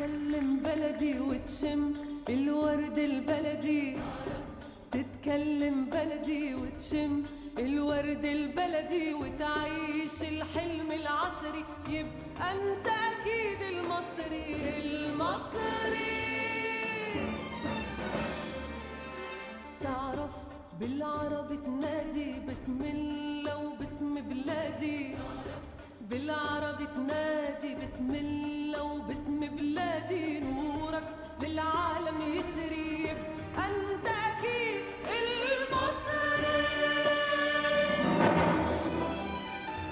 تتكلم بلدي وتشم الورد البلدي. تتكلم بلدي وتشم الورد البلدي وتعيش الحلم العصري. يبقى أنت أكيد المصري المصري. تعرف بالعربي تنادي بسم الله وباسم بلادي. بالعربي تنادي بسم الله وباسم بلادي نورك للعالم يسري يبقى انت اكيد المصري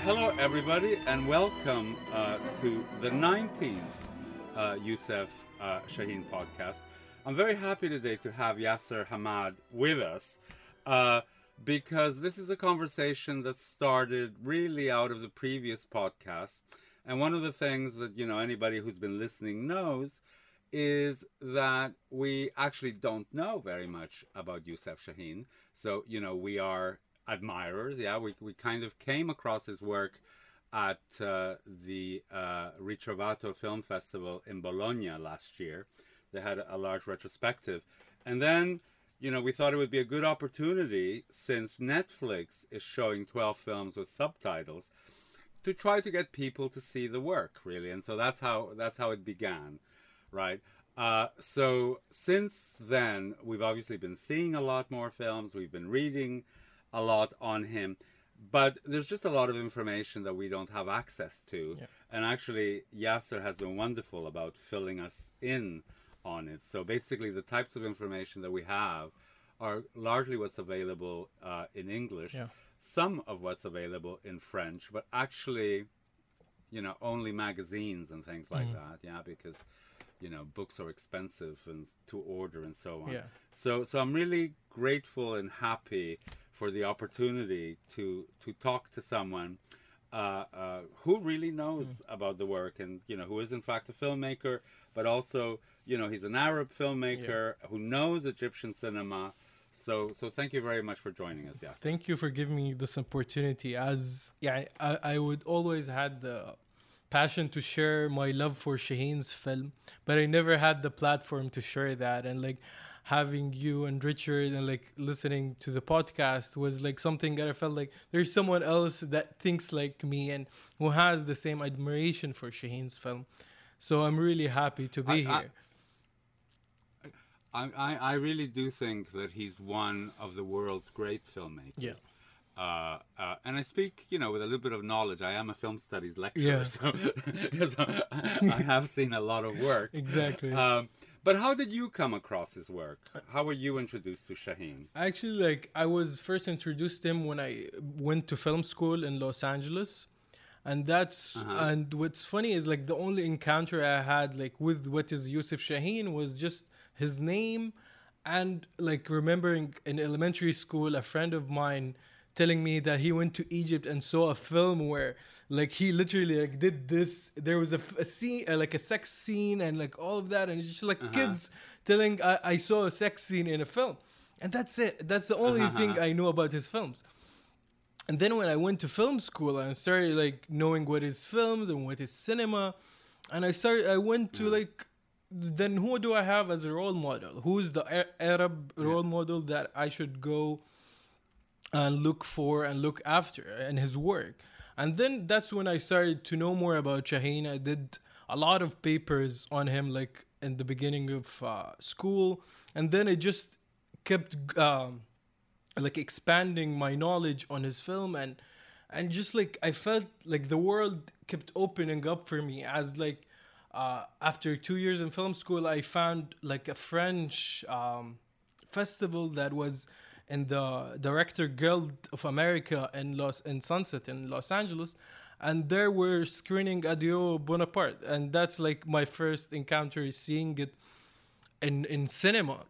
Hello, everybody, and welcome uh, to the 19th uh, Youssef uh, Shaheen podcast. I'm very happy today to have Yasser Hamad with us uh, because this is a conversation that started really out of the previous podcast. And one of the things that, you know, anybody who's been listening knows is that we actually don't know very much about Youssef Shaheen. So, you know, we are admirers. Yeah, we, we kind of came across his work at uh, the uh, Ritrovato Film Festival in Bologna last year. They had a large retrospective. And then, you know, we thought it would be a good opportunity since Netflix is showing 12 films with subtitles to try to get people to see the work really and so that's how that's how it began right? Uh, so since then we've obviously been seeing a lot more films we've been reading a lot on him but there's just a lot of information that we don't have access to. And actually Yasser has been wonderful about filling us in on it so basically the types of information that we have are largely what's available uh, in english Yeah. some of what's available in French, but actually, you know, only magazines and things like that. Yeah, because you know books are expensive and to order and so on. Yeah. So, so I'm really grateful and happy for the opportunity to to talk to someone uh, uh, who really knows about the work and you know who is in fact a filmmaker, but also you know he's an Arab filmmaker who knows Egyptian cinema. So, so thank you very much for joining us. Yes. Thank you for giving me this opportunity. As yeah, I, I would always had the passion to share my love for Shaheen's film, but I never had the platform to share that. And like having you and Richard and like listening to the podcast was like something that I felt like there's someone else that thinks like me and who has the same admiration for Shaheen's film. So I'm really happy to be I- here. I, I, I really do think that he's one of the world's great filmmakers. Yeah. Uh, uh, and I speak, you know, with a little bit of knowledge. I am a film studies lecturer, Yeah. so, so I have seen a lot of work. Exactly. Um, but how did you come across his work? How were you introduced to Shaheen? Actually, like I was first introduced to him when I went to film school in Los Angeles, and that's Uh-huh. and what's funny is like the only encounter I had like with what is Yusuf Shaheen was just his name, and like remembering in elementary school a friend of mine telling me that he went to Egypt and saw a film where like he literally like did this. There was a scene uh, like a sex scene and like all of that. And it's just like uh-huh. kids telling I, I saw a sex scene in a film. And that's it. That's the only uh-huh. thing I know about his films. And then when I went to film school and started like knowing what is films and what is cinema, and I started, I went to mm. like, then who do I have as a role model? Who's the Arab role model that I should go and look for and look after and his work? And then that's when I started to know more about Shaheen. I did a lot of papers on him, like in the beginning of uh, school, and then it just kept um, like expanding my knowledge on his film and and just like I felt like the world kept opening up for me as like uh, after two years in film school I found like a French um, festival that was in the Director Guild of America in Los in Sunset in Los Angeles. And there were screening Adieu Bonaparte. And that's like my first encounter seeing it in in cinema.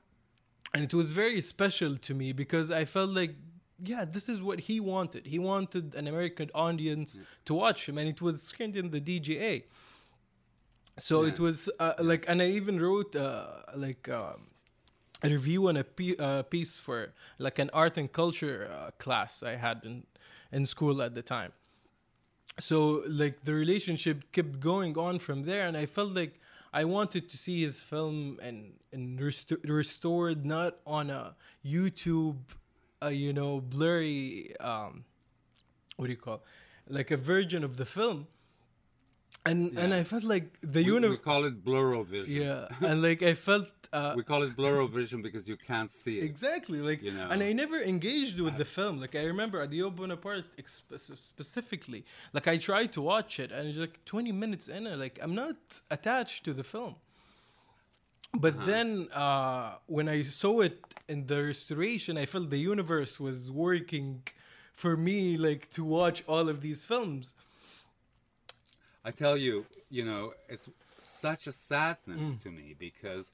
And it was very special to me because I felt like yeah this is what he wanted. He wanted an American audience to watch him. And it was screened in the DGA so it was uh, like and I even wrote uh, like um, a review and a uh, piece for like an art and culture uh, class I had in in school at the time so like the relationship kept going on from there and i felt like I wanted to see his film and and resto- restored not on a YouTube, uh, you know, blurry um, what do you call, like a version of the film. And and I felt like the We, we call it blurrovision. yeah, and like I felt uh, We call it blurrovision because you can't see it. Exactly, like, You know. and I never engaged with the film. Like, I remember Adieu Bonaparte ex- specifically. Like, I tried to watch it, and it's like 20 minutes in, and like, I'm not attached to the film. But Uh-huh. then, uh, when I saw it in the restoration, I felt the universe was working for me, like, to watch all of these films. I tell you, you know, it's such a sadness Mm. to me because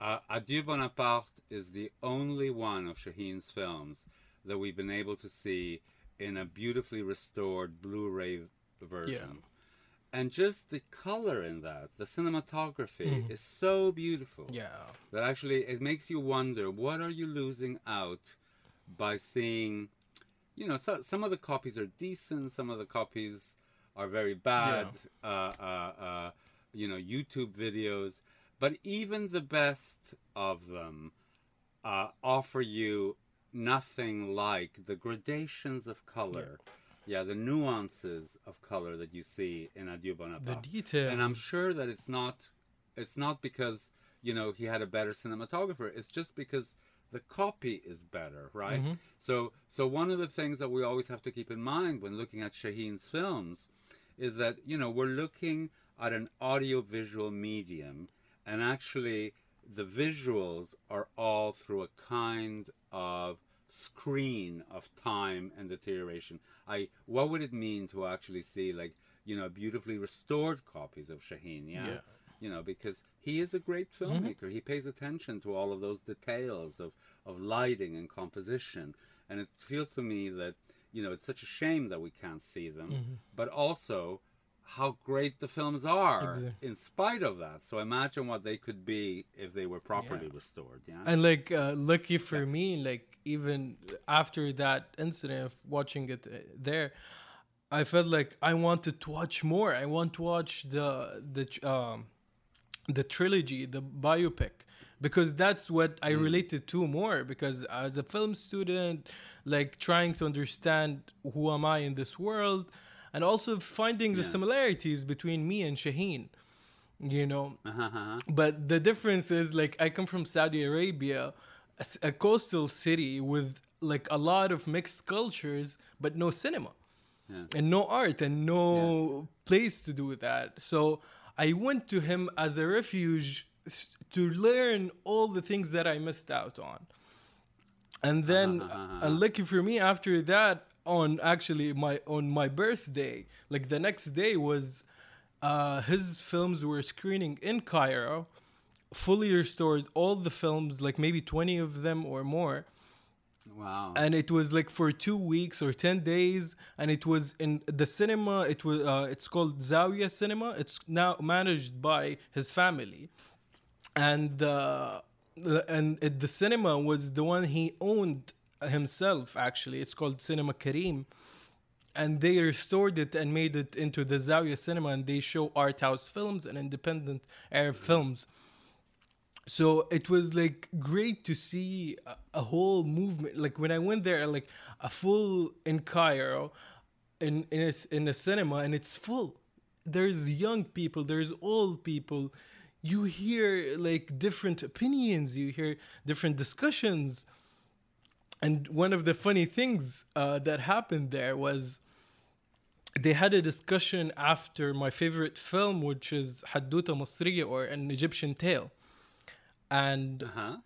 uh, Adieu Bonaparte is the only one of Shaheen's films that we've been able to see in a beautifully restored Blu-ray version. And just the color in that, the cinematography is so beautiful Mm. Yeah. that actually it makes you wonder what are you losing out by seeing you know so, some of the copies are decent some of the copies are very bad uh, uh, uh, you know youtube videos but even the best of them uh, offer you nothing like the gradations of color yeah. the nuances of color that you see in adieu The bonaparte details. and I'm sure that it's not it's not because you know he had a better cinematographer. It's just because the copy is better, right? Mm-hmm. So so one of the things that we always have to keep in mind when looking at Shaheen's films is that you know we're looking at an audiovisual medium, and actually the visuals are all through a kind of screen of time and deterioration. I what would it mean to actually see like you know beautifully restored copies of Shaheen? Yeah. Yeah. You know, because he is a great mm-hmm. filmmaker. He pays attention to all of those details of, of lighting and composition. And it feels to me that, you know, it's such a shame that we can't see them, but also how great the films are Exactly. in spite of that. So imagine what they could be if they were properly restored. Yeah. And like uh, lucky for me, like even after that incident of watching it uh, there, I felt like I wanted to watch more. I want to watch the the um, the trilogy, the biopic, because that's what I related to more. Because as a film student, like trying to understand who am I in this world, and also finding the Yes. similarities between me and Shaheen. You know, Uh-huh. but the difference is like I come from Saudi Arabia, a coastal city with like a lot of mixed cultures, but no cinema Yeah. and no art and no place to do that. So I went to him as a refuge to learn all the things that I missed out on. And then, Uh-huh. uh, lucky for me, after that, on actually my on my birthday, like the next day was, uh, his films were screening in Cairo, fully restored all the films, like maybe twenty of them or more Wow. and it was like for two weeks or 10 days and it was in the cinema it was uh, it's called zawiya cinema it's now managed by his family and uh, and it, the cinema was the one he owned himself actually. It's called cinema kareem. And they restored it and made it into the zawiya cinema and they show art house films and independent arab films. So it was like great to see a, a whole movement. Like when i went there like a full in cairo in in a, in a cinema and it's full. There's young people there's old people you hear like different opinions you hear different discussions and one of the funny things uh, that happened there was they had a discussion after my favorite film which is Haddouta Masriya or an Egyptian tale and uh-huh.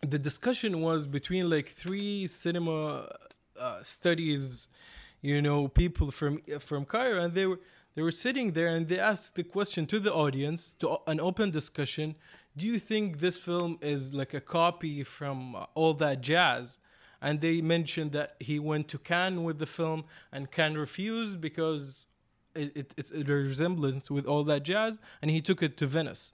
the discussion was between like three cinema uh, studies you know people from from Cairo and they were they were sitting there and they asked the question to the audience to an open discussion. Do you think this film is like a copy from uh, all that jazz? And they mentioned that he went to Cannes with the film and Cannes refused because it, it, it's a resemblance with all that jazz and he took it to Venice.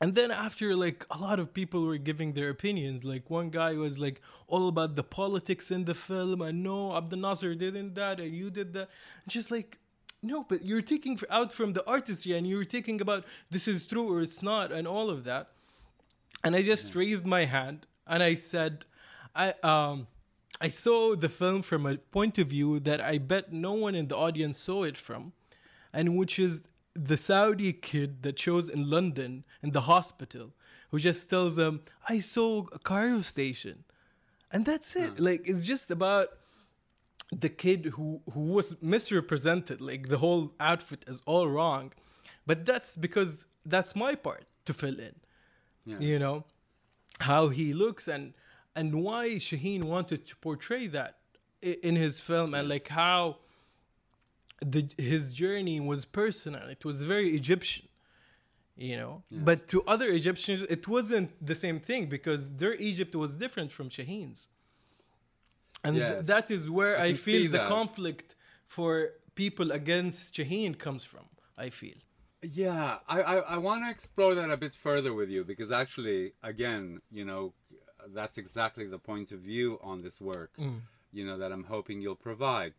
And then after like a lot of people were giving their opinions like one guy was like all about the politics in the film and no abdel nasser didn't that and you did that. Just like no, but you're taking out from the artistry and you're taking about this is true or it's not and all of that. And I just raised my hand and I said, I um I saw the film from a point of view that I bet no one in the audience saw it from, and which is the Saudi kid that shows in London in the hospital who just tells them, I saw a Cairo station. And that's it. Like it's just about the kid who who was misrepresented. Like the whole outfit is all wrong. But that's because that's my part to fill in Yeah. you know how he looks and and why Shaheen wanted to portray that in his film and like how the his journey was personal it was very Egyptian you know but to other Egyptians it wasn't the same thing because their Egypt was different from Shaheen's and th- that is where I I, feel the that. conflict for people against Shaheen comes from I feel Yeah, I, I, I want to explore that a bit further with you because actually, again, you know, that's exactly the point of view on this work, you know, that I'm hoping you'll provide.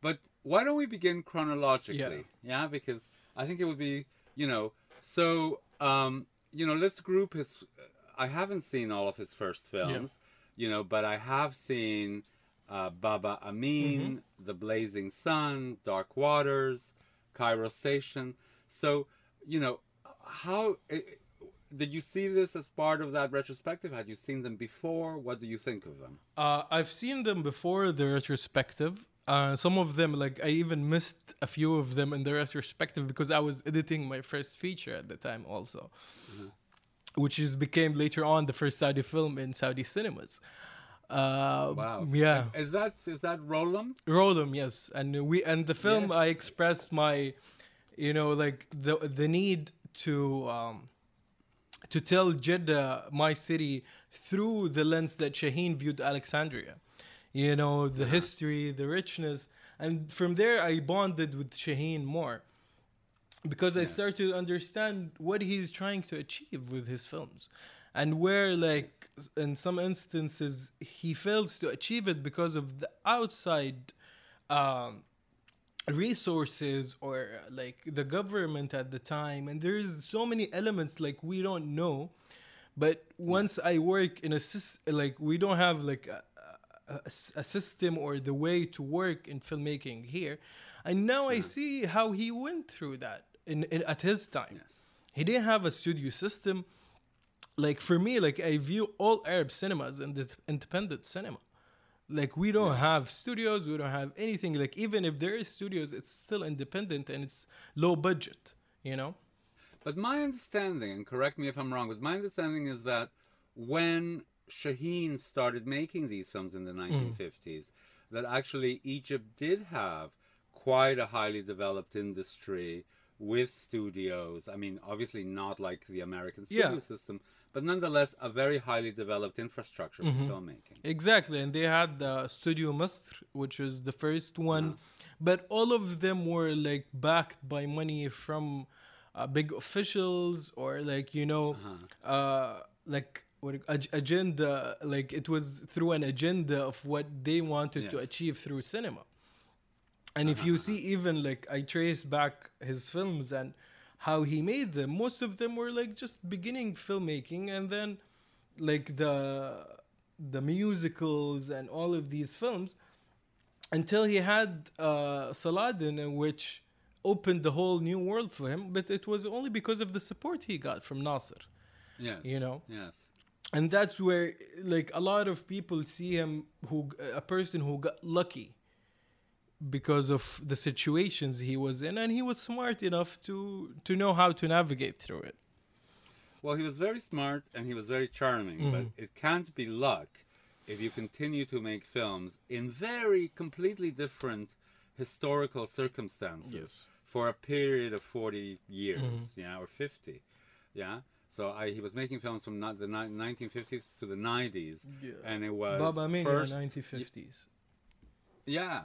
But why don't we begin chronologically? Yeah, yeah because I think it would be, you know, so, um, you know, let's group his. I haven't seen all of his first films, you know, but I have seen uh, Baba Amin, The Blazing Sun, Dark Waters, Cairo Station. So, you know, how did you see this as part of that retrospective? Had you seen them before? What do you think of them? Uh, I've seen them before the retrospective. Uh, some of them, like I even missed a few of them in the retrospective because I was editing my first feature at the time, also, which is became later on the first Saudi film in Saudi cinemas. Uh, Wow. Yeah. Is that is that Roland? Roll'em, yes, and we and the film Yes. I express my, you know, like the the need to um, to tell Jeddah, my city, through the lens that Shaheen viewed Alexandria, you know, the history, the richness, and from there I bonded with Shaheen more, because I started to understand what he's trying to achieve with his films, and where like in some instances he fails to achieve it because of the outside um, resources or like the government at the time. And there's so many elements like we don't know. But once i work in a sys- like we don't have like a system or the way to work in filmmaking here. And now i see how he went through that in, in at his time. Yes. he didn't have a studio system like for me like i view all arab cinemas and the independent cinema. Like we don't have studios we don't have anything. Like even if there is studios it's still independent and it's low budget you know? But my understanding, and correct me if I'm wrong, but my understanding is that when Shaheen started making these films in the mm. 1950s, that actually Egypt did have quite a highly developed industry with studios. I mean, obviously not like the American studio Yeah. system, but nonetheless a very highly developed infrastructure for mm-hmm. filmmaking. exactly and they had the studio Masr which was the first one mm-hmm. but all of them were like backed by money from uh, big officials or like you know uh-huh. uh like what ag- agenda like it was through an agenda of what they wanted to achieve through cinema. And if uh-huh, you uh-huh. see even like i trace back his films and how he made them most of them were like just beginning filmmaking and then like the the musicals and all of these films until he had uh, Saladin, which opened the whole new world for him. But it was only because of the support he got from Nasser, Yes. you know. Yes. And that's where, like, a lot of people see him who a person who got lucky because of the situations he was in, and he was smart enough to to know how to navigate through it. Well, he was very smart and he was very charming, Mm-hmm. but it can't be luck if you continue to make films in very completely different historical circumstances Yes. for a period of 40 years, Mm-hmm. yeah, or 50. Yeah. So I, he was making films from the ni- 1950s to the 90s, Yeah. and it was Baba Amin in first, the 1950s. yeah.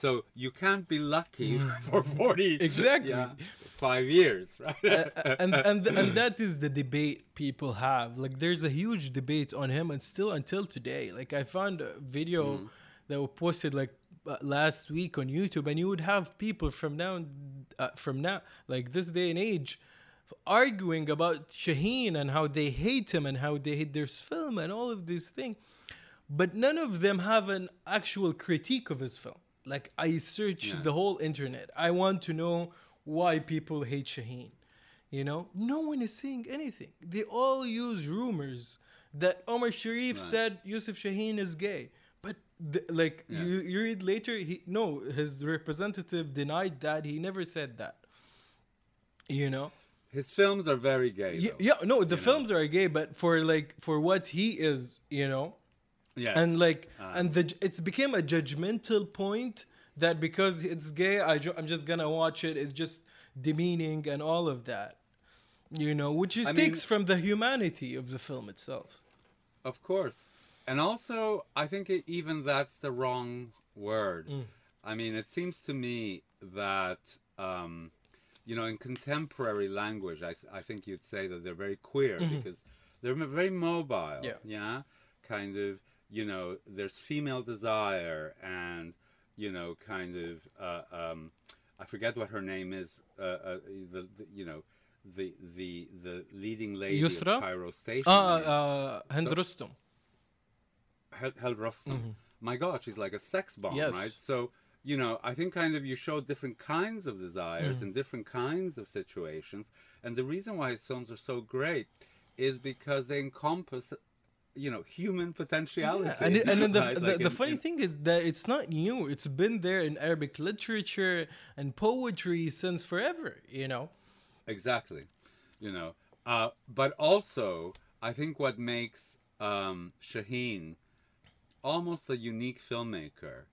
So you can't be lucky for 40 Mm-hmm. Exactly. yeah, five years, right? Uh, and and and that is the debate people have. Like, there's a huge debate on him, and still until today. Like, I found a video Mm-hmm. that was posted like uh, last week on YouTube, and you would have people from now, uh, from now, like this day and age, arguing about Shaheen and how they hate him and how they hate this film and all of these things, but none of them have an actual critique of his film. Like I searched Yeah. the whole internet, I want to know why people hate Shaheen. You know, no one is saying anything. They all use rumors that Omar Sharif Right. said Yusuf Shaheen is gay. But th- like Yes. you, you read later, he no, his representative denied that. He never said that. You know, His films are very gay. yeah, though. yeah no, the know. films are gay, but for like for what he is, you know, Yes. and like Uh, and the it became a judgmental point that because it's gay I ju- i'm just gonna watch it it's just demeaning and all of that you know which is I takes mean- from the humanity of the film itself Of course. And also, I think it, even that's the wrong word. Mm. I mean, it seems to me that, um, you know, in contemporary language, I think you'd say that they're very queer because they're very mobile. Mm-hmm. Yeah. Yeah. Kind of, you know, there's female desire and, you know, kind of, uh, um, I forget what her name is, uh, uh, the, the, you know, the the the leading lady Yusra? of Cairo Station. uh uh Hind So-. Hel, Hel Rostam. My God, she's like a sex bomb, Yes. right? So, you know, I think kind of you show different kinds of desires in different kinds of situations. And the reason why his films are so great is because they encompass, you know, human potentiality. Yeah, and, and then the, right? the, Like the in- funny in- thing is that it's not new. It's been there in Arabic literature and poetry since forever, you know? Exactly. You know, uh, but also, I think what makes um, Shaheen almost a unique filmmaker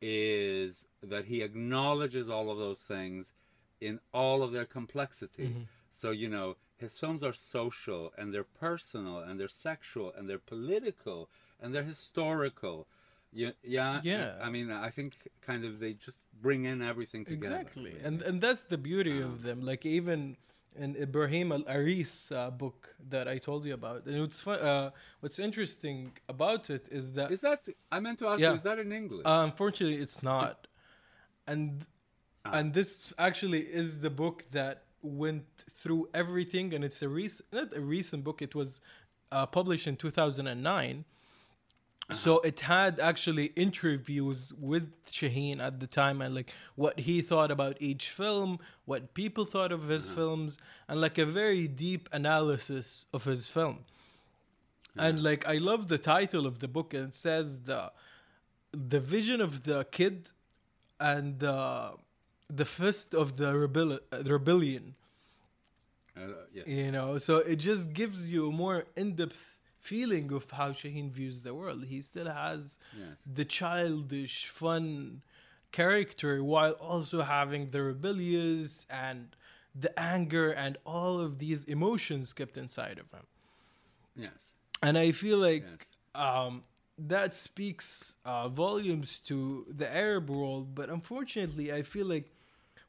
is that he acknowledges all of those things in all of their complexity. So, you know, his films are social and they're personal and they're sexual and they're political and they're historical. Yeah, yeah. Yeah. I mean, I think kind of they just bring in everything together. Exactly, really. and and that's the beauty of them. Like even in Ibrahim Al Aris uh, book that I told you about, and what's fun, uh, what's interesting about it is that Is that I meant to ask Yeah. you? Is that in English? uh, unfortunately it's not, and Ah. and this actually is the book that went through everything, and it's a recent not a recent book. It was uh, published in two thousand and nine. So it had actually interviews with Shaheen at the time and like what he thought about each film, what people thought of his films, and like a very deep analysis of his film. And like I love the title of the book and it says the the vision of the kid and the the fist of the rebel- uh, rebellion Uh, yes. you know so it just gives you a more in-depth feeling of how Shaheen views the world he still has Yes. the childish fun character while also having the rebellious and the anger and all of these emotions kept inside of him Yes. and i feel like Yes. um, that speaks uh, volumes to the arab world but unfortunately i feel like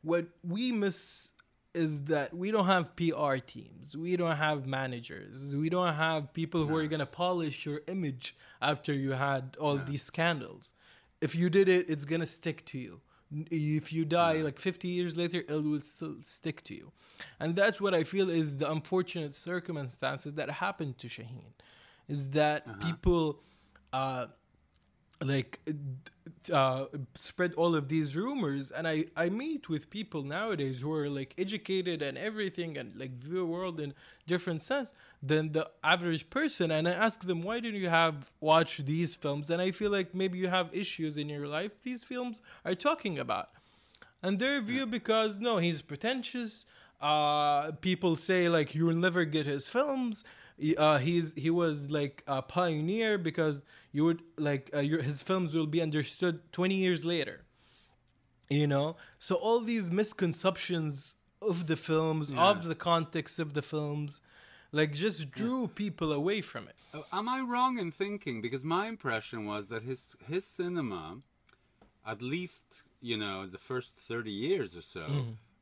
what we miss is that we don't have PR teams. We don't have managers. We don't have people who are going to polish your image after you had all No. these scandals. If you did it, it's going to stick to you. If you die No. like 50 years later, it will still stick to you. And that's what I feel is the unfortunate circumstances that happened to Shaheen. Is that Uh-huh. people uh, like uh, spread all of these rumors and I, I meet with people nowadays who are like educated and everything and like view the world in different sense than the average person and i ask them why didn't you have watch these films? And i feel like maybe you have issues in your life these films are talking about. And their view because no he's pretentious uh people say like you will never get his films. Uh he's he was like a pioneer because you would like uh, your his films will be understood 20 years later you know so all these misconceptions of the films Yeah. of the context of the films like just drew people away from it Uh, am I wrong in thinking? Because my impression was that his his cinema, at least you know the first thirty years or so,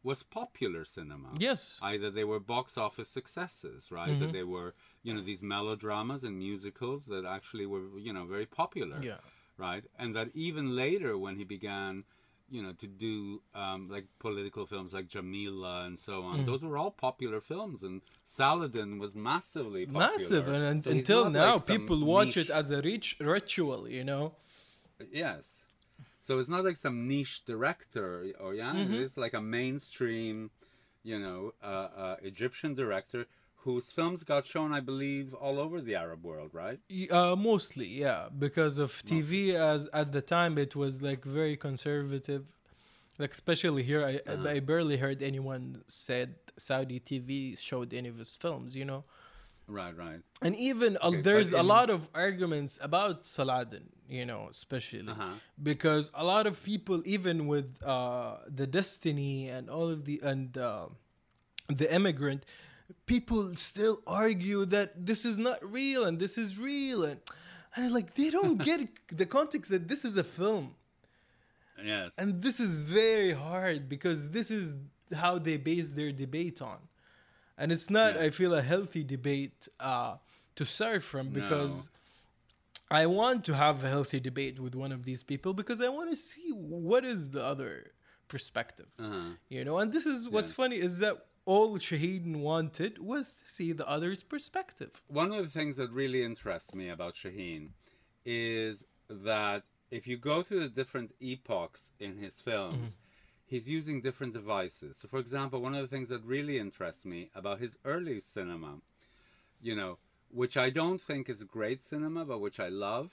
was popular cinema. yes Either they were box office successes, right? That they were, you know, these melodramas and musicals that actually were, you know, very popular. Yeah. right? And that even later, when he began, you know, to do um, like political films like Jamila and so Mm. on, those were all popular films, and Saladin was massively popular. Massive, and, and So until now, like people watch niche- it as a rich ritual. You know. Yes. So it's not like some niche director, or yeah, Mm-hmm. it's like a mainstream, you know, uh, uh, Egyptian director whose films got shown, I believe, all over the Arab world, right? Uh, mostly, yeah, because of TV. As at the time, it was like very conservative. Like especially here, I Uh-huh. I barely heard anyone said Saudi TV showed any of his films. You know, Right, right. and even uh, there's but a lot of arguments about Saladin. You know, especially Uh-huh. because a lot of people, even with uh, the Destiny and all of the and uh, the Immigrant, people still argue that this is not real and this is real and and it's like they don't get the context that this is a film Yes. and this is very hard because this is how they base their debate on and it's not Yeah. i feel a healthy debate uh, to start from No. because i want to have a healthy debate with one of these people because i want to see what is the other perspective uh-huh. you know and this is what's Yeah. funny is that all Shaheen wanted was to see the other's perspective One of the things that really interests me about Shaheen is that if you go through the different epochs in his films, he's using different devices. So, for example, one of the things that really interests me about his early cinema, you know, which I don't think is great cinema, but which I love,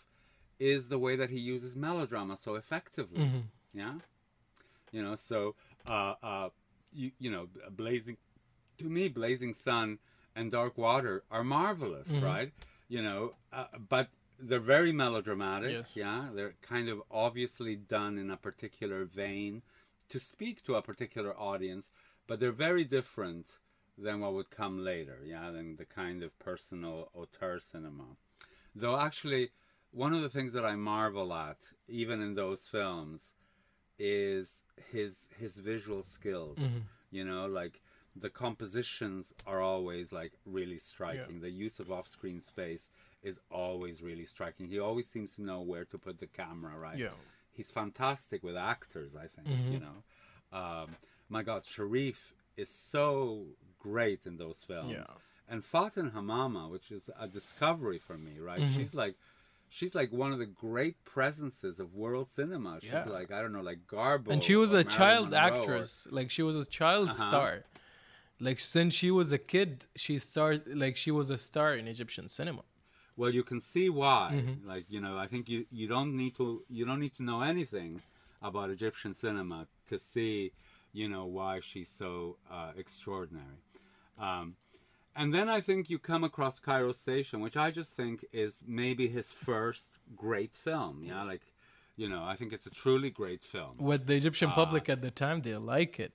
is the way that he uses melodrama so effectively. Yeah, you know, so uh, uh, you you know, Blazing, to me, Blazing Sun and Dark Water are marvelous, right? You know, uh, but they're very melodramatic. Yes. Yeah, they're kind of obviously done in a particular vein to speak to a particular audience, but they're very different than what would come later. Yeah, than the kind of personal auteur cinema. Though actually, one of the things that I marvel at, even in those films, is his his visual skills. You know, like the compositions are always like really striking. The use of off-screen space is always really striking. He always seems to know where to put the camera. Right. Yeah. He's fantastic with actors. I think. You know, um, my God, Sharif is so great in those films. Yeah. And Fatin Hamama, which is a discovery for me, right? Mm-hmm. She's like, she's like one of the great presences of world cinema. She's Yeah. like, I don't know, like Garbo. and she was a Marilyn child Monroe or- actress like she was a child Uh-huh. star like since she was a kid she started like she was a star in egyptian cinema Well, you can see why. Mm-hmm. Like, you know, I think you you don't need to you don't need to know anything about Egyptian cinema to see, you know, why she's so uh, extraordinary. Um, and then I think you come across Cairo Station, which I just think is maybe his first great film. Yeah, like, you know, I think it's a truly great film. With the egyptian Ah. public at the time they like it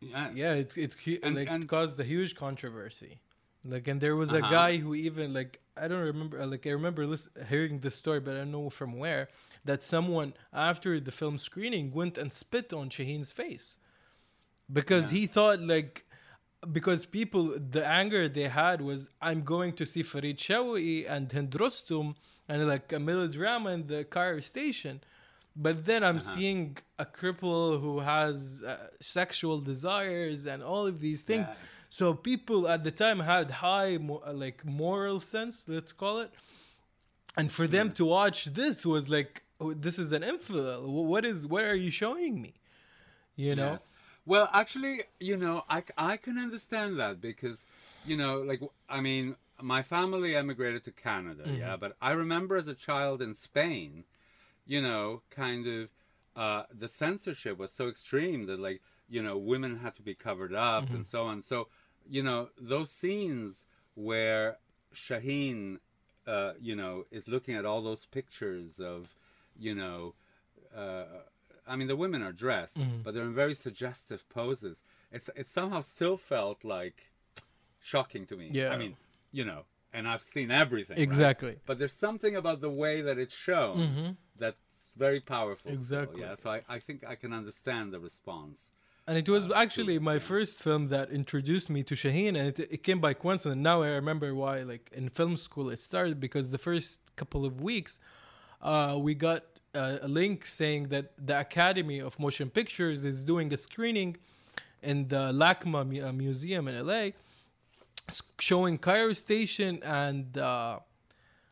Yes. yeah it it, And- like, it caused a huge controversy like and there was a Uh-huh. guy who even like i don't remember like i remember lis- hearing the story but i don't know from where that someone after the film screening went and spit on shaheen's face because he thought like because people the anger they had was I'm going to see Farid Shawi and Hind Rostum and like a melodrama in the Cairo station but then I'm seeing a cripple who has uh, sexual desires and all of these things. Yes. so people at the time had high mo- uh, like moral sense let's call it. And for them to watch this was like oh, this is an infidel. What is what are you showing me? You know? Yes. Well, actually, you know, I, I can understand that because, you know, like, I mean, my family emigrated to Canada, yeah, but I remember as a child in Spain, you know, kind of uh, the censorship was so extreme that, like, you know, women had to be covered up and so on. So, you know, those scenes where Shaheen, uh, you know, is looking at all those pictures of, you know, uh, I mean, the women are dressed, Mm-hmm. but they're in very suggestive poses. It's it somehow still felt like shocking to me. Yeah. I mean, you know, and I've seen everything. right? Exactly. But there's something about the way that it's shown that's very powerful. still, Mm-hmm. Exactly. yeah. So I, I think I can understand the response. And it was Uh, actually to- my yeah. first film that introduced me to Shaheen, and it, it came by coincidence. Now I remember why. Like in film school, it started because the first couple of weeks, uh, we got uh, a link saying that the Academy of Motion Pictures is doing a screening in the LACMA uh, Museum in LA, showing Cairo Station and uh,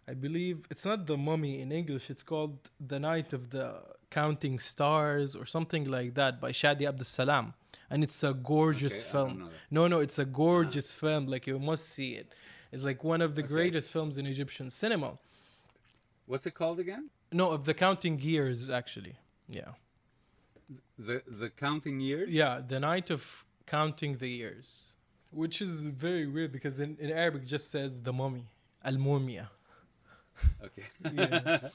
I believe it's not the Mummy in English. It's called The Night of the Counting Stars or something like that by Shadi Abdul Salam, and it's a gorgeous Okay, film. No, no, it's a gorgeous film. Like you must see it. It's like one of the Okay. greatest films in Egyptian cinema. What's it called again? No, of the counting years actually. Yeah. The the counting years. Yeah, the night of counting the years. Which is very weird because in, in Arabic it just says the mummy. Al Mumia. Okay. Yeah.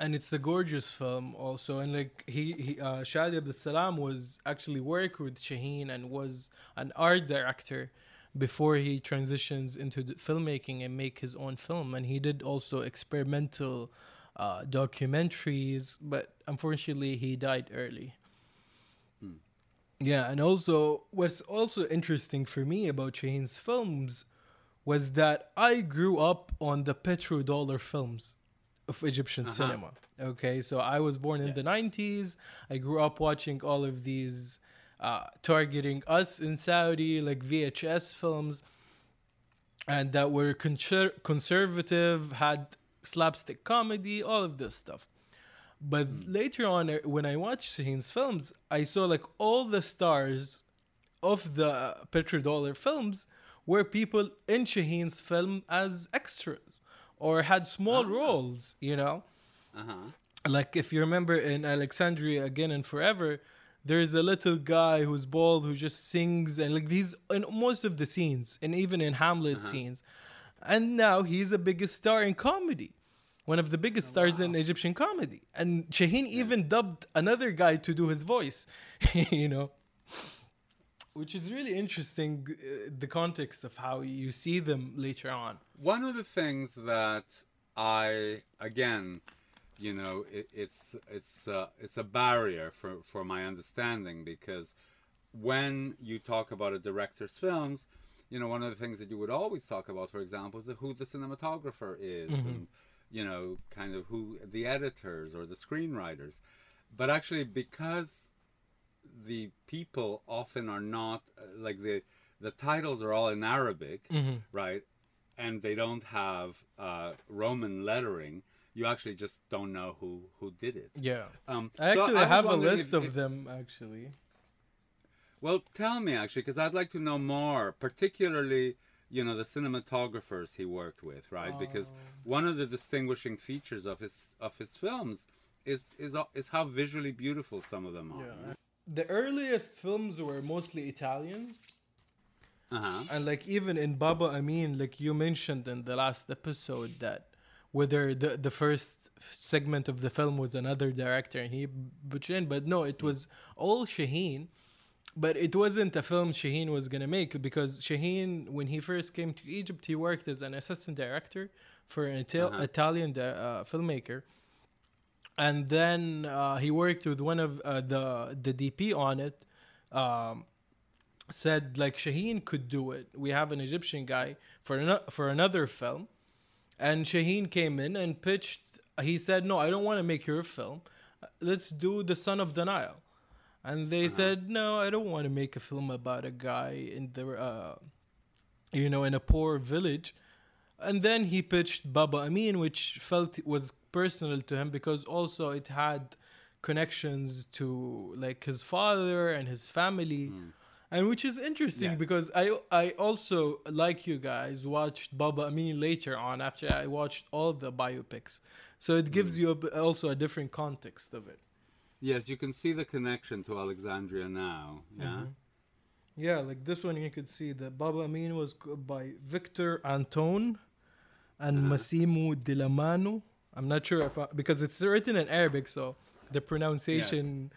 and it's a gorgeous film also and like he, he uh Shadi Abdul Salam was actually work with Shaheen and was an art director before he transitions into filmmaking and make his own film and he did also experimental uh, documentaries but unfortunately he died early yeah and also what's also interesting for me about Shaheen's films was that I grew up on the petrodollar films of Egyptian Uh-huh. cinema. Okay, so I was born in the 90s. I grew up watching all of these uh, targeting us in Saudi, like VHS films, and that were conser- conservative, had slapstick comedy, all of this stuff. But hmm. later on, when I watched Shaheen's films, I saw like all the stars of the petrodollar films were people in Shaheen's film as extras or had small ah. roles, you know? Uh huh. Like if you remember in Alexandria Again and Forever, there's a little guy who's bald who just sings and like these in most of the scenes and even in Hamlet uh-huh. scenes. And now he's the biggest star in comedy. One of the biggest stars in Egyptian comedy. And Shaheen even dubbed another guy to do his voice, you know? Which is really interesting uh, the context of how you see them later on. One of the things that I again, you know, it, it's it's uh, it's a barrier for for my understanding because when you talk about a director's films, you know, one of the things that you would always talk about, for example, is who the cinematographer is, and you know, kind of who the editors or the screenwriters. But actually, because the people often are not uh, like the the titles are all in Arabic, right? And they don't have uh, Roman lettering. You actually just don't know who who did it. yeah Um, i so actually have a list if- of if- them actually Well, tell me actually, because I'd like to know more, particularly you know the cinematographers he worked with, right? Because one of the distinguishing features of his of his films is is is how visually beautiful some of them are. yeah the earliest films were mostly italians Uh huh. and like even in baba amin like you mentioned in the last episode that whether the the first segment of the film was another director and he but no it was all shaheen but it wasn't a film Shaheen was gonna make because Shaheen, when he first came to Egypt, he worked as an assistant director for an Ital- Uh-huh. Italian di- uh, filmmaker, and then uh, he worked with one of uh, the the DP on it. Um, said like Shaheen could do it. We have an Egyptian guy for ano- for another film, and Shaheen came in and pitched. He said, "No, I don't want to make your film. Let's do the Son of the Nile." And they uh-huh. said, "No, I don't want to make a film about a guy in the, uh, you know, in a poor village." And then he pitched Baba Amin, which felt was personal to him because also it had connections to like his father and his family. Hmm. And which is interesting Yes. because I I also like you guys watched Baba Amin later on after I watched all the biopics, so it gives hmm. you a also a different context of it. Yes, you can see the connection to Alexandria now. Yeah. Mm-hmm. Yeah, like this one you could see that Baba Amin was by Victor Antone and Massimo Dallamano. I'm not sure if I, because it's written in Arabic, so the pronunciation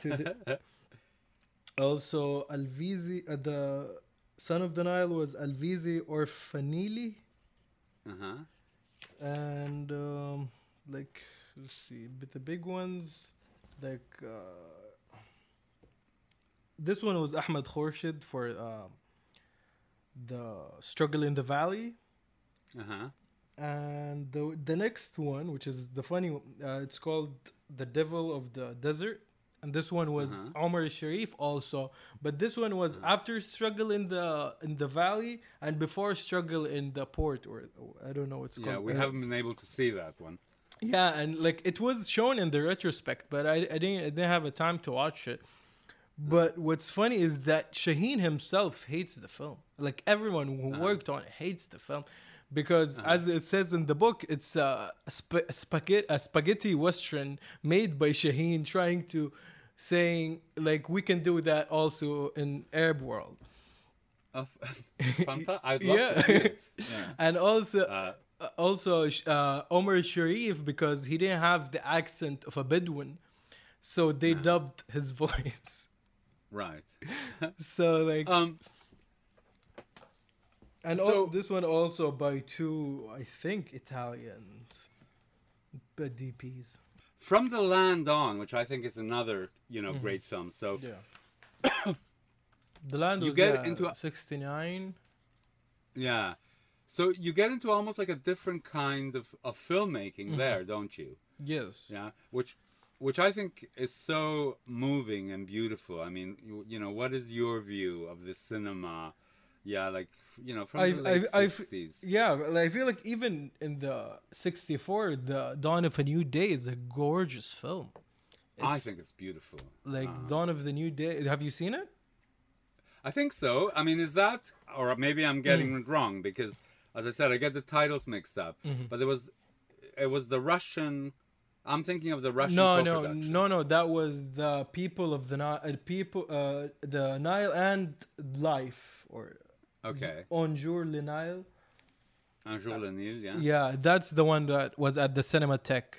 to the also Alvizi uh, the son of the Nile was Alvizi Orfanelli Uh huh. and um, like let's see but the big ones like uh, this one was Ahmed Khorshid for uh, the struggle in the valley Uh huh. and the the next one, which is the funny, one, uh, it's called "The Devil of the Desert," and this one was Uh-huh. Omar Sharif also, but this one was after struggle in the in the valley and before struggle in the port, or I don't know what's Yeah, called. we Uh, haven't been able to see that one. Yeah, and like it was shown in the retrospect, but I, I didn't I didn't have a time to watch it. But what's funny is that Shaheen himself hates the film. Like everyone who worked on it hates the film because, as it says in the book, it's a, sp- spaghetti a spaghetti western made by Shaheen, trying to saying like we can do that also in Arab world. Fanta- I'd love Yeah. to see it. Yeah. and also Uh, uh, also uh, Omar Sharif because he didn't have the accent of a Bedouin, so they dubbed his voice. right. So like, Um, and so- al- this one also by two, I think, Italians, but DPs. From the Land On, which I think is another, you know, great film. So Yeah. the land You was get into a- sixty nine. yeah, so you get into almost like a different kind of, of filmmaking Mm-hmm. there, don't you? Yes. Yeah, which which I think is so moving and beautiful. I mean, you, you know, what is your view of the cinema? Yeah, like you know, from I, the late I, I f- sixties. yeah, I feel like even in the 64, the Dawn of a New Day is a gorgeous film. I think it's beautiful. like Uh, Dawn of the New Day. Have you seen it? I think so. I mean, is that, or maybe I'm getting Mm. it wrong because, as I said, I get the titles mixed up. Mm-hmm. But it was, it was the Russian. I'm thinking of the Russian. No, no, no, no. That was the people of the Nile, uh, people, uh, the Nile and life, or Okay, On Jour le Nile. Un jour le Nil, yeah. Yeah, that's the one that was at the Cinematheque.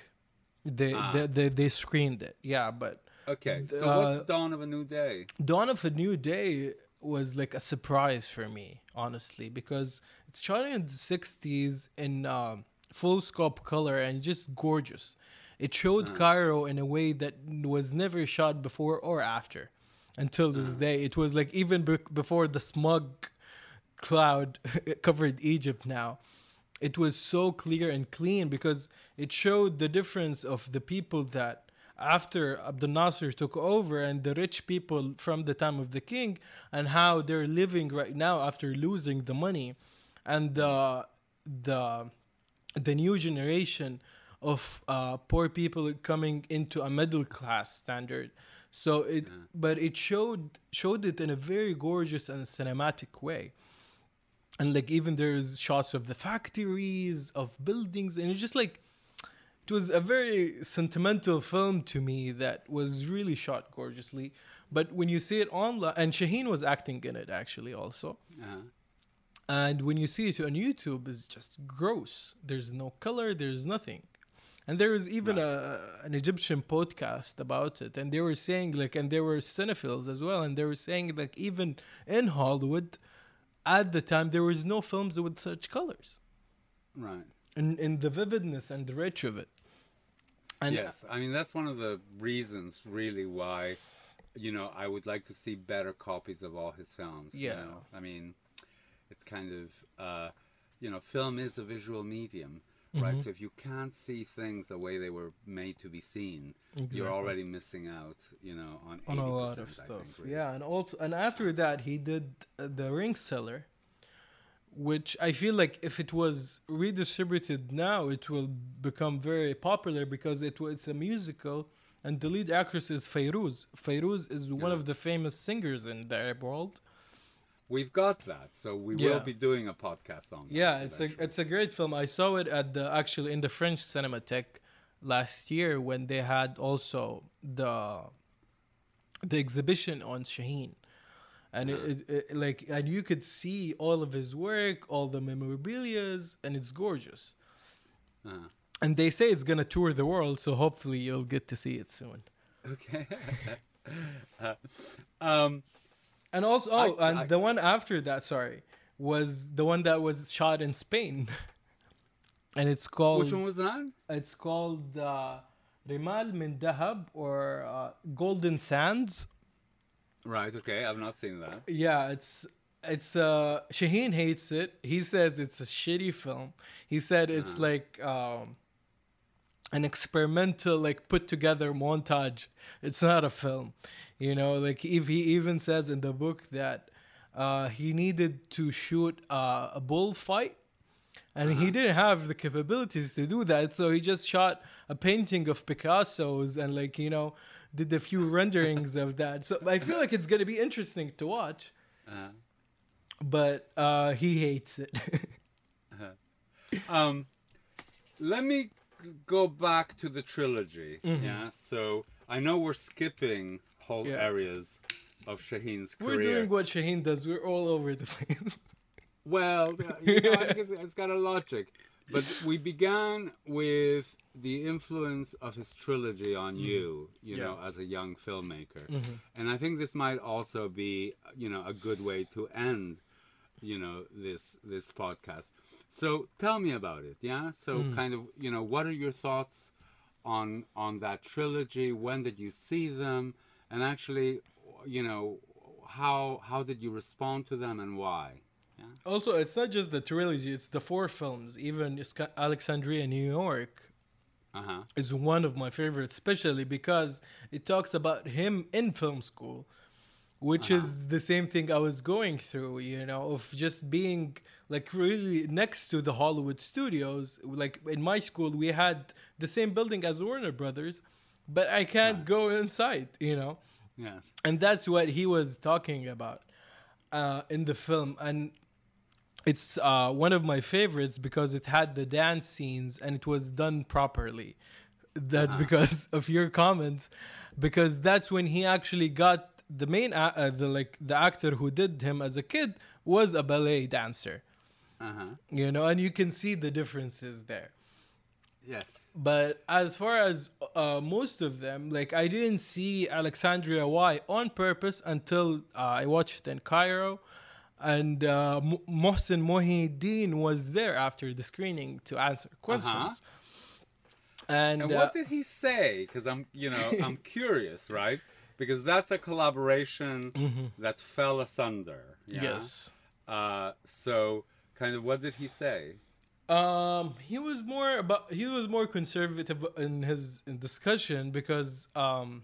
They, Ah. they, they, they screened it. Yeah, but Okay, so Uh, what's Dawn of a New Day? Dawn of a New Day was like a surprise for me, honestly, because it's shot in the 60s in um, full scope color and just gorgeous. It showed Cairo in a way that was never shot before or after until this day. It was like even be- before the smug cloud covered Egypt now. It was so clear and clean because it showed the difference of the people that after Abdel Nasser took over and the rich people from the time of the king and how they're living right now after losing the money and the the the new generation of uh, poor people coming into a middle class standard. So it but it showed showed it in a very gorgeous and cinematic way. And like even there's shots of the factories of buildings and it's just like it was a very sentimental film to me that was really shot gorgeously. But when you see it online and Shaheen was acting in it actually also. Uh, and when you see it on YouTube it's just gross. There's no color there's nothing. And there was even a an Egyptian podcast about it and they were saying like and there were cinephiles as well and they were saying like even in Hollywood at the time there was no films with such colors. Right. And in the vividness and the reach of it and yes, I mean that's one of the reasons, really, why you know I would like to see better copies of all his films. you Yeah. know? I mean, it's kind of uh, you know, film is a visual medium, Mm-hmm. right? So if you can't see things the way they were made to be seen, you're already missing out. You know, on on a 80%, lot of stuff. think, really. Yeah, and also and after that he did uh, the Ring Seller, which I feel like if it was redistributed now, it will become very popular because it was a musical, and the lead actress is Fairuz. Fairuz is one Yeah. of the famous singers in the Arab world. We've got that, so we Yeah. will be doing a podcast on. that Yeah, it's a it's a great film. I saw it at the actually in the French Cinematheque last year when they had also the the exhibition on Shaheen. And it, it, it like and you could see all of his work, all the memorabilias, and it's gorgeous. Uh-huh. And they say it's gonna tour the world, so hopefully you'll get to see it soon. Okay. Uh, um, And also, oh, I- and I- the one after that, sorry, was the one that was shot in Spain, and it's called. which one was that? It's called uh, Rimal min Dahab or uh, Golden Sands. Right. Okay, I've not seen that. Yeah, it's it's uh Shaheen hates it. He says it's a shitty film. He said it's like um an experimental like put together montage. It's not a film. You know, like if he even says in the book that uh he needed to shoot uh, a bullfight and he didn't have the capabilities to do that so he just shot a painting of picasso's and like you know did a few renderings of that so i feel like it's going to be interesting to watch Uh, but uh he hates it um, let me go back to the trilogy. Yeah. So I know we're skipping whole Yeah. areas of Shaheen's career. we're doing what shaheen does we're all over the place Well, you know, I think it's, it's got a logic. But we began with the influence of his trilogy on mm-hmm. you, you know, as a young filmmaker. Mm-hmm. And I think this might also be, you know, a good way to end, you know, this this podcast. So tell me about it, yeah? So mm. kind of, you know, what are your thoughts on on that trilogy? When did you see them? And actually, you know, how how did you respond to them and why? Yeah. also it's not just the trilogy it's the four films even alexandria new york Uh-huh. is one of my favorites, especially because it talks about him in film school, which is the same thing I was going through, you know, of just being like really next to the Hollywood studios. Like in my school, we had the same building as Warner Brothers, but I can't go inside, you know Yes. and that's what he was talking about uh, in the film and it's uh, one of my favorites because it had the dance scenes and it was done properly. That's because of your comments. Because that's when he actually got the main a- uh, the like the actor who did him as a kid was a ballet dancer. Uh-huh. you know and you can see the differences there. Yes. but as far as uh, most of them, like I didn't see Alexandria Why on purpose until uh, I watched in Cairo, and uh, Mo- Mohsen Mohideen was there after the screening to answer questions. And, And uh, what did he say? Because I'm, you know, I'm curious, right? Because that's a collaboration that fell asunder. yeah? yes, Uh, so, kind of, what did he say? um, he was more about he was more conservative in his discussion because um.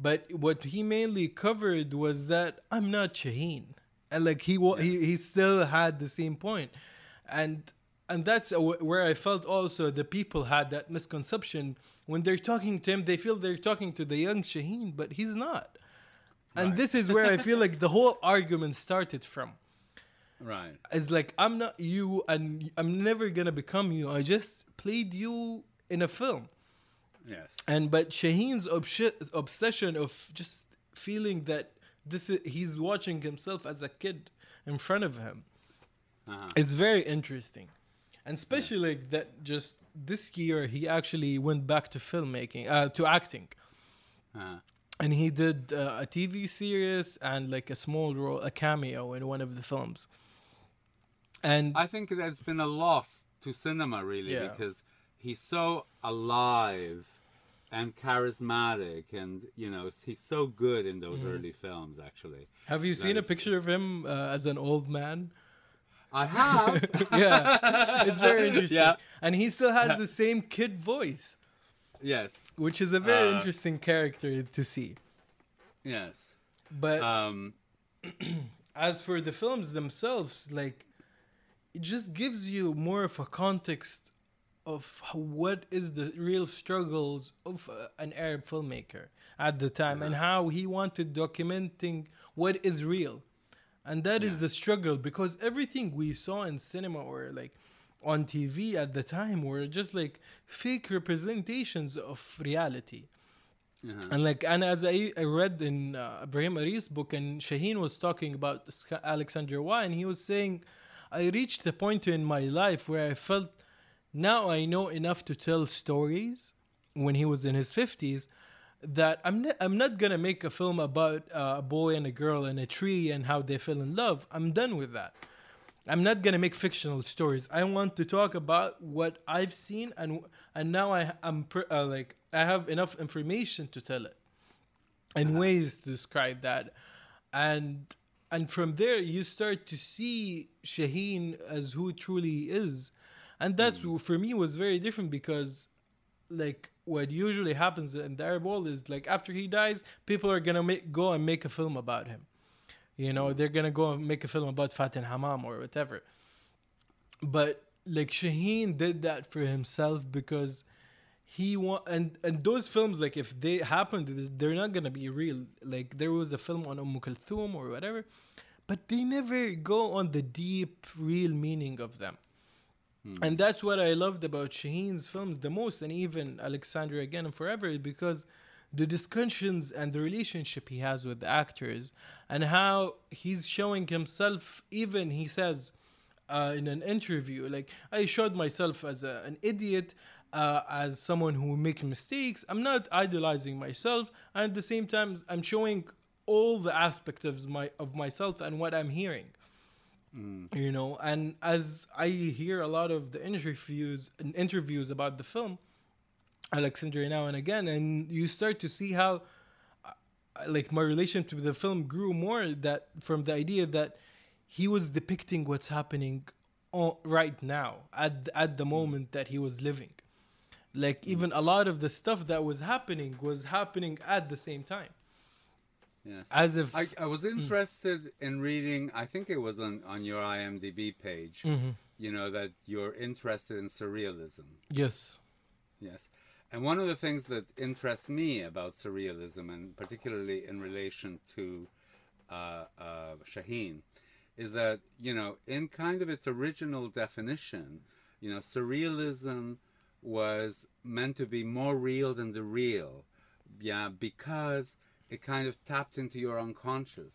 But what he mainly covered was that I'm not Shaheen, and like he wa- he he still had the same point, and and that's where I felt also the people had that misconception when they're talking to him, they feel they're talking to the young Shaheen, but he's not, and this is where I feel like the whole argument started from. Right. It's like I'm not you, and I'm never gonna become you. I just played you in a film. Yes. And but Shaheen's obs- obsession of just feeling that this is, he's watching himself as a kid in front of him Uh-huh. is very interesting. And especially like that just this year he actually went back to filmmaking, uh, to acting. Uh-huh. And he did uh, a TV series and like a small role, a cameo in one of the films. And I think that's been a loss to cinema, really, Yeah. because he's so alive and charismatic, and you know, he's so good in those Mm-hmm. early films. Actually, have you seen a is- picture of him uh, as an old man? I have. yeah, it's very interesting. Yeah. And he still has the same kid voice, yes. which is a very Uh, interesting character to see. Yes. But Um. as for the films themselves, like it just gives you more of a context of what is the real struggles of uh, an Arab filmmaker at the time and how he wanted documenting what is real. And that is the struggle because everything we saw in cinema or like on TV at the time were just like fake representations of reality. uh-huh. And like, and as I, I read in uh, Ibrahim Aris' book, and Shaheen was talking about Alexandria Why, and he was saying, I reached the point in my life where I felt now I know enough to tell stories when he was in his 50s that I'm, ne- I'm not gonna make a film about uh, a boy and a girl in a tree and how they fell in love. I'm done with that. I'm not gonna make fictional stories. I want to talk about what I've seen, and and now I I'm pr- uh, like I have enough information to tell it, and ways to describe that, and and from there you start to see Shaheen as who truly is, and that's for me was very different because, like what usually happens in the Arab world is like after he dies, people are gonna make go and make a film about him. You know, they're gonna go and make a film about Faten Hamama or whatever. But like Shaheen did that for himself because he want and and those films like if they happened they're not gonna be real like there was a film on Umm Kulthum or whatever but they never go on the deep real meaning of them and that's what I loved about Shaheen's films the most and even Alexandria again and forever because the discussions and the relationship he has with the actors and how he's showing himself even he says uh, in an interview like i showed myself as a, an idiot uh, as someone who make mistakes. I'm not idolizing myself. And at the same time i'm showing all the aspects of my of myself and what i'm hearing Mm. you know and as i hear a lot of the interviews interviews about the film alexandria now and again and you start to see how uh, like my relationship with the film grew more that from the idea that he was depicting what's happening o- right now at at the mm. moment that he was living. Like mm. even a lot of the stuff that was happening was happening at the same time Yes. as if I, I was interested in reading, I think it was on, on your IMDb page, you know, that you're interested in surrealism. yes Yes. And one of the things that interests me about surrealism, and particularly in relation to uh, uh, Shaheen, is that, you know, in kind of its original definition, you know, surrealism was meant to be more real than the real. Yeah, because it kind of tapped into your unconscious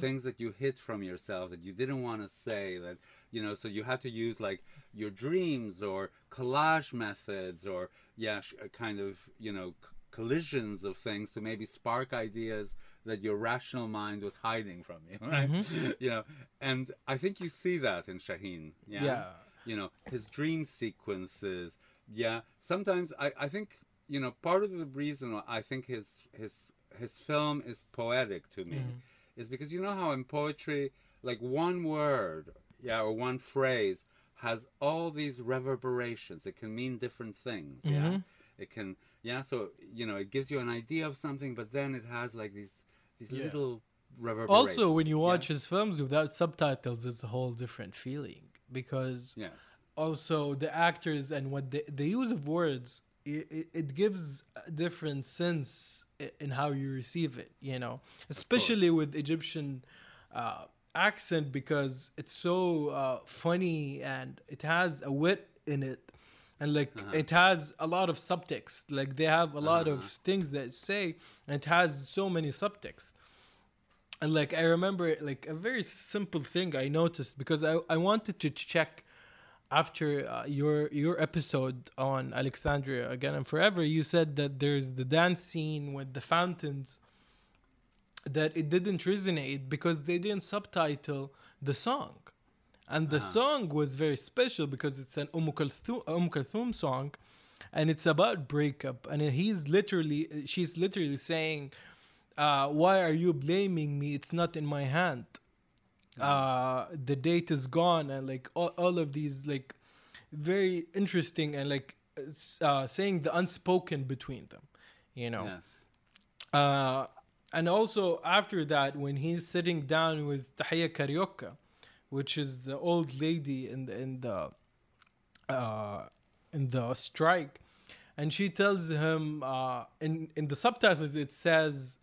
things that you hid from yourself that you didn't want to say that you know so you had to use like your dreams or collage methods or yeah sh- uh, kind of you know c- collisions of things to maybe spark ideas that your rational mind was hiding from you right? You know and i think you see that in shaheen yeah, Yeah. you know his dream sequences yeah? Sometimes i i think you know part of the reason i think his his his film is poetic to me. Mm-hmm. Is because you know how in poetry like one word yeah or one phrase has all these reverberations. It can mean different things yeah? Mm-hmm. It can yeah so you know it gives you an idea of something but then it has like these these Yeah. little reverberations also when you yeah? watch his films without subtitles it's a whole different feeling because yes. also the actors and what they, the use of words it, it, it gives a different sense i- in how you receive it you know? Especially with egyptian uh, accent because it's so uh, funny and it has a wit in it. And like it has a lot of subtext. Like they have a lot of things that say and it has so many subtext. And like I remember like a very simple thing I noticed because I, I wanted to check after uh, your your episode on Alexandria again and forever you said that there's the dance scene with the fountains that it didn't resonate because they didn't subtitle the song. And the song was very special because it's an Umm Kulthum, umm Kulthum song and it's about breakup. And he's literally she's literally saying uh, why are you blaming me? It's not in my hand uh, the date is gone and like all, all of these like very interesting and like uh, saying the unspoken between them you know? Yes. Uh, and also after that, when he's sitting down with Tahia Carioca, which is the old lady in the in the uh, in the strike, and she tells him uh, in in the subtitles it says,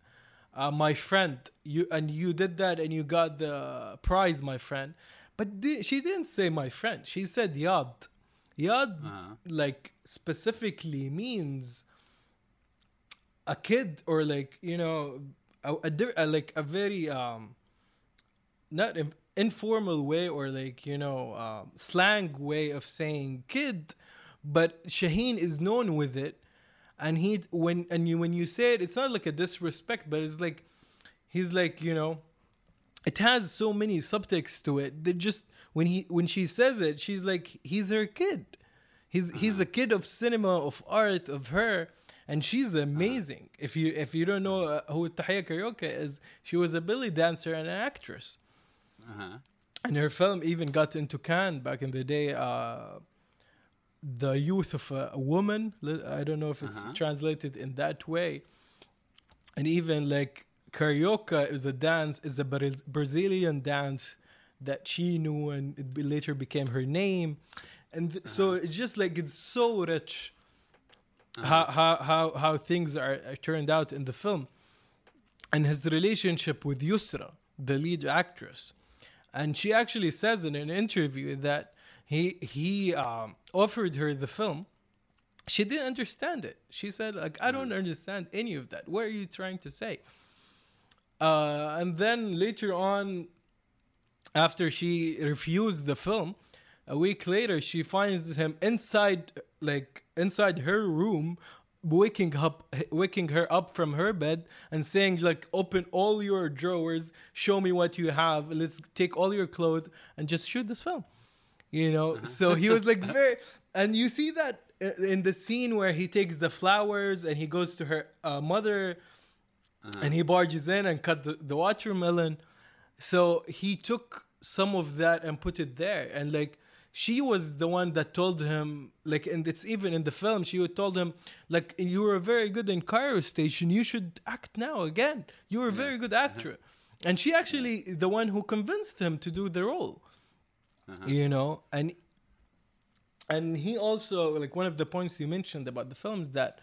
uh, "My friend, you and you did that and you got the prize, my friend." But di- she didn't say my friend. She said Yad. Yad Uh-huh. like specifically means a kid or like you know a, a, a like a very um not in, informal way or like you know um, slang way of saying kid but Shaheen is known with it and he when and you when you say it it's not like a disrespect but it's like he's like you know it has so many subtexts to it that just when he when she says it she's like he's her kid he's he's a kid of cinema of art of her and she's amazing if you if you don't know uh, who Tahia Carioca is she was a belly dancer and an actress Uh-huh. and her film even got into Cannes back in the day. Uh, the youth of a, a woman. I don't know if it's Uh-huh. translated in that way. And even like carioca is a dance, is a Braz- Brazilian dance that she knew, and it later became her name. And th- so Uh-huh. it's just like it's so rich how, how how how things are, are turned out in the film, and his relationship with Yusra, the lead actress, and she actually says in an interview that he he um, offered her the film. She didn't understand it. She said, "Like I don't understand any of that. What are you trying to say?" Uh, and then later on, after she refused the film, a week later she finds him inside, like inside her room, waking up, waking her up from her bed and saying, like, "Open all your drawers, show me what you have. Let's take all your clothes and just shoot this film." You know. So he was like very, and you see that in the scene where he takes the flowers and he goes to her uh, mother and he barges in and cut the, the watermelon. So he took some of that and put it there, and like she was the one that told him, like, and it's even in the film, she would told him, like, you were very good in Cairo Station. You should act now again. You were a very good actor, and she actually the one who convinced him to do the role. You know, and and he also like one of the points you mentioned about the films that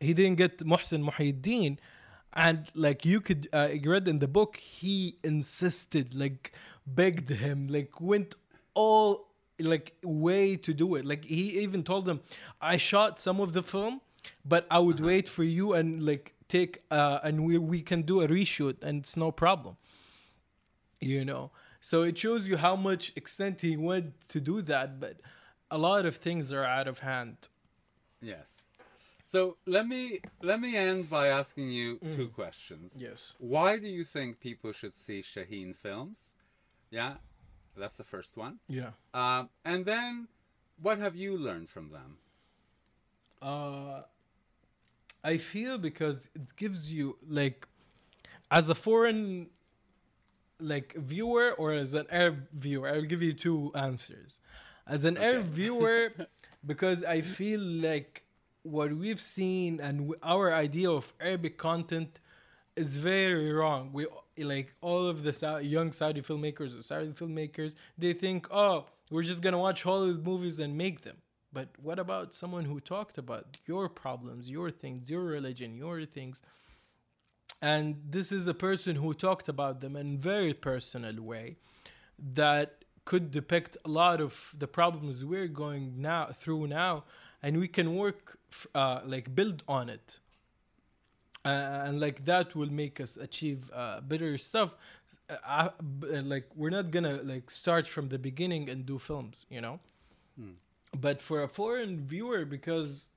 he didn't get Mohsen Muhyiddin and like you could uh, you read in the book he insisted like begged him like went all like way to do it. Like he even told him i shot some of the film but i would wait for you and like take uh and we we can do a reshoot and it's no problem. You know so it shows you how much extent he went to do that but a lot of things are out of hand Yes. So let me let me end by asking you two questions. yes Why do you think people should see Shaheen films? Yeah, that's the first one. yeah Um, and then, what have you learned from them? Uh, I feel because it gives you like, as a foreign, like viewer or as an Arab viewer, I'll give you two answers. As an Arab viewer, because I feel like what we've seen and our idea of Arabic content is very wrong. We like all of the young Saudi filmmakers or Saudi filmmakers. They think, oh, we're just gonna watch Hollywood movies and make them. But what about someone who talked about your problems, your things, your religion, your things? And this is a person who talked about them in very personal way that could depict a lot of the problems we're going now through now and we can work uh, like build on it. Uh, and like that will make us achieve uh, better stuff. Uh, uh, uh, like we're not gonna like start from the beginning and do films you know? But for a foreign viewer because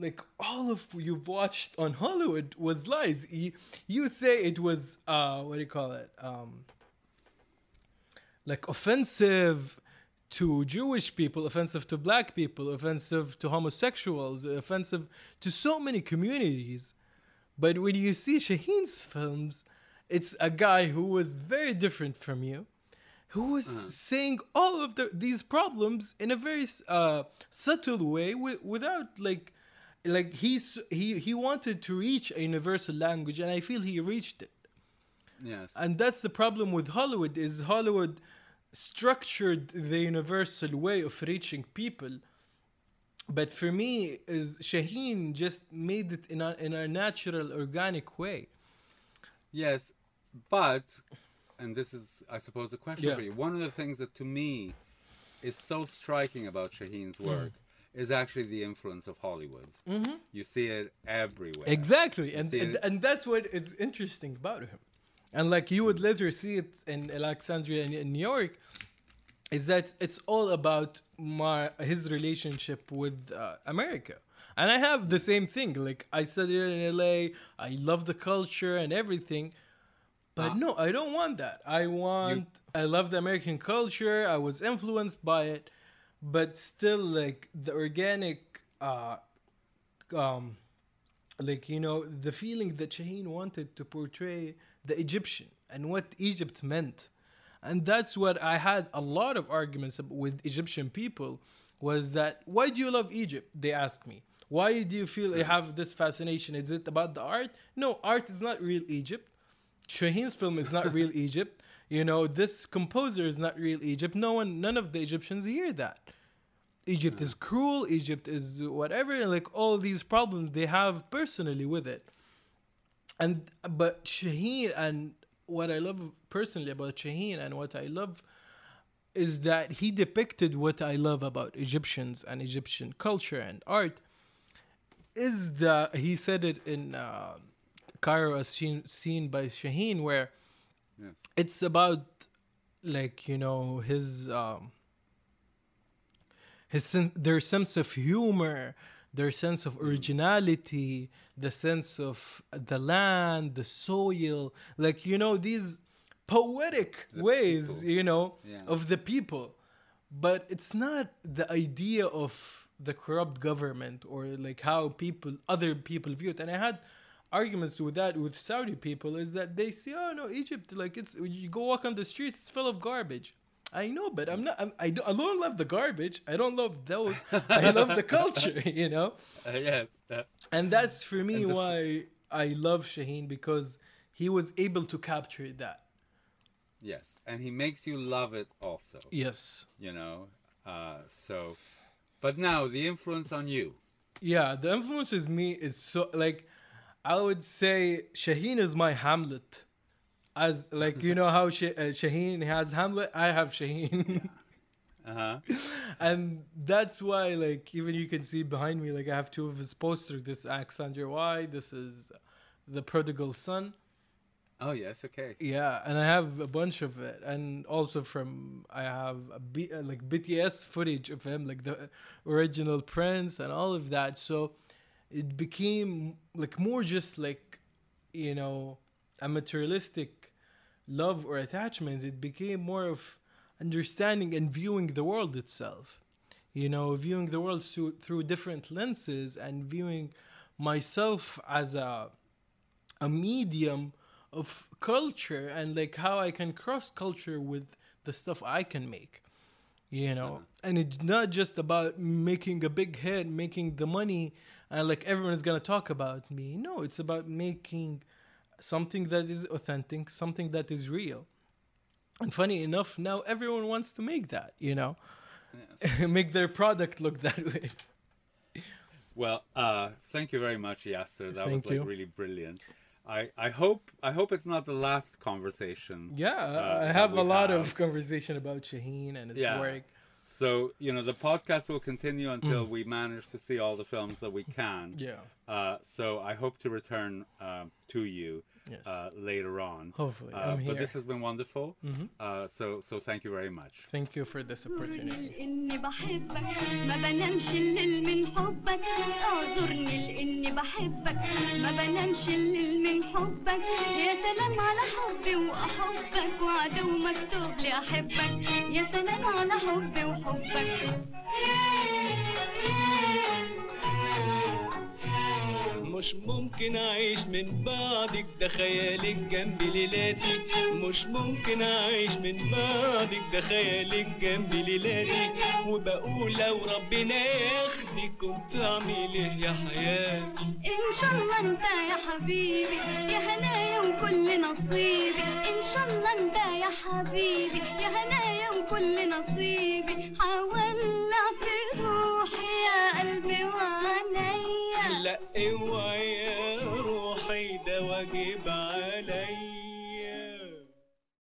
like all of you've watched on hollywood was lies. You, you say it was uh what do you call it? Um like offensive to Jewish people, offensive to black people, offensive to homosexuals, offensive to so many communities. But when you see Shaheen's films, it's a guy who was very different from you, who was saying all of the, these problems in a very uh, subtle way, wi- without like, like he's he he wanted to reach a universal language, and I feel he reached it Yes. and that's the problem with hollywood is hollywood structured the universal way of reaching people but for me is shaheen just made it in a, in a natural organic way Yes, but, and this is, I suppose, a question Yeah. for you. One of the things that to me is so striking about Shaheen's work hmm. Is actually the influence of Hollywood. Mm-hmm. You see it everywhere. exactly and see and, it- and that's what is interesting about him and like you would later see it in alexandria and in new york is that it's all about my his relationship with uh, America. And I have the same thing. Like I studied in LA, I love the culture and everything. But Ah. no, I don't want that. I want I love the American culture. I was influenced by it, but still like the organic uh um like you know the feeling that Shaheen wanted to portray the Egyptian and what Egypt meant and that's what I had a lot of arguments with Egyptian people was that why do you love Egypt? They asked me. Why do you feel you have this fascination? Is it about the art? No, art is not real Egypt. Shaheen's film is not real Egypt. You know, this composer is not real Egypt. No one, none of the Egyptians hear that. Egypt is cruel. Egypt is whatever. Like all these problems they have personally with it. And but Shaheen and what I love personally about Shaheen and what I love is that he depicted what I love about Egyptians and Egyptian culture and art. Is that he said it in uh, Cairo as seen, seen by Shaheen where Yes. it's about like you know his um his sen- their sense of humor their sense of originality the sense of the land the soil like you know these poetic The ways people. you know Yeah. of the people but it's not the idea of the corrupt government or like how people other people view it and i had arguments with that with saudi people is that they say oh no egypt like it's you go walk on the streets it's full of garbage i know but i'm not I'm, i don't, I don't love the garbage i don't love those i love the culture you know Uh, yes. and that's for me the why i love shaheen because he was able to capture that yes. And he makes you love it also. yes You know. Uh, so, but now the influence on you. Yeah, the influence is me is so like I would say Shaheen is my Hamlet. As like you know how Sh- uh, Shaheen has Hamlet, I have Shaheen. Uh huh. and that's why like even you can see behind me like I have two of his posters. This Alexandria Why, this is the prodigal son. Oh yes. Okay. Yeah, and I have a bunch of it, and also from I have B, uh, like BTS footage of him, like the original Prince and all of that. So it became like more just like you know a materialistic love or attachment. It became more of understanding and viewing the world itself. You know, viewing the world through, through different lenses and viewing myself as a a medium of culture and like how I can cross culture with the stuff I can make. You know, mm-hmm. and it's not just about making a big hit, making the money, and like everyone's gonna talk about me. No, it's about making something that is authentic, something that is real. And funny enough, now everyone wants to make that. You know, Yes. make their product look that way. Well, uh, thank you very much, Yasser. That Thank was like you. really brilliant. I, I hope I hope it's not the last conversation. Yeah, uh, I have a lot have. of conversation about Shaheen and his Yeah. work. So you know the podcast will continue until we manage to see all the films that we can. Mm. Yeah. Uh, so I hope to return um to you Yes. uh, later on. Hopefully, Uh, I'm but this has been wonderful. Mhm. Uh, so so thank you very much. Thank you for this opportunity. مش ممكن أعيش من بعدك ده خيالك جنب ليلاتي. مش ممكن أعيش من بعدك ده خيالك جنب ليلاتي. وبقول لو ربنا ياخدك كنت اعمل إيه يا حياتي؟ إن شاء الله أنت يا حبيبي يا هنايا وكل نصيبي. إن شاء الله أنت يا حبيبي يا هنايا وكل نصيبي. حولع في روحي يا قلبي لا اوعي يا روحي ده واجب عليا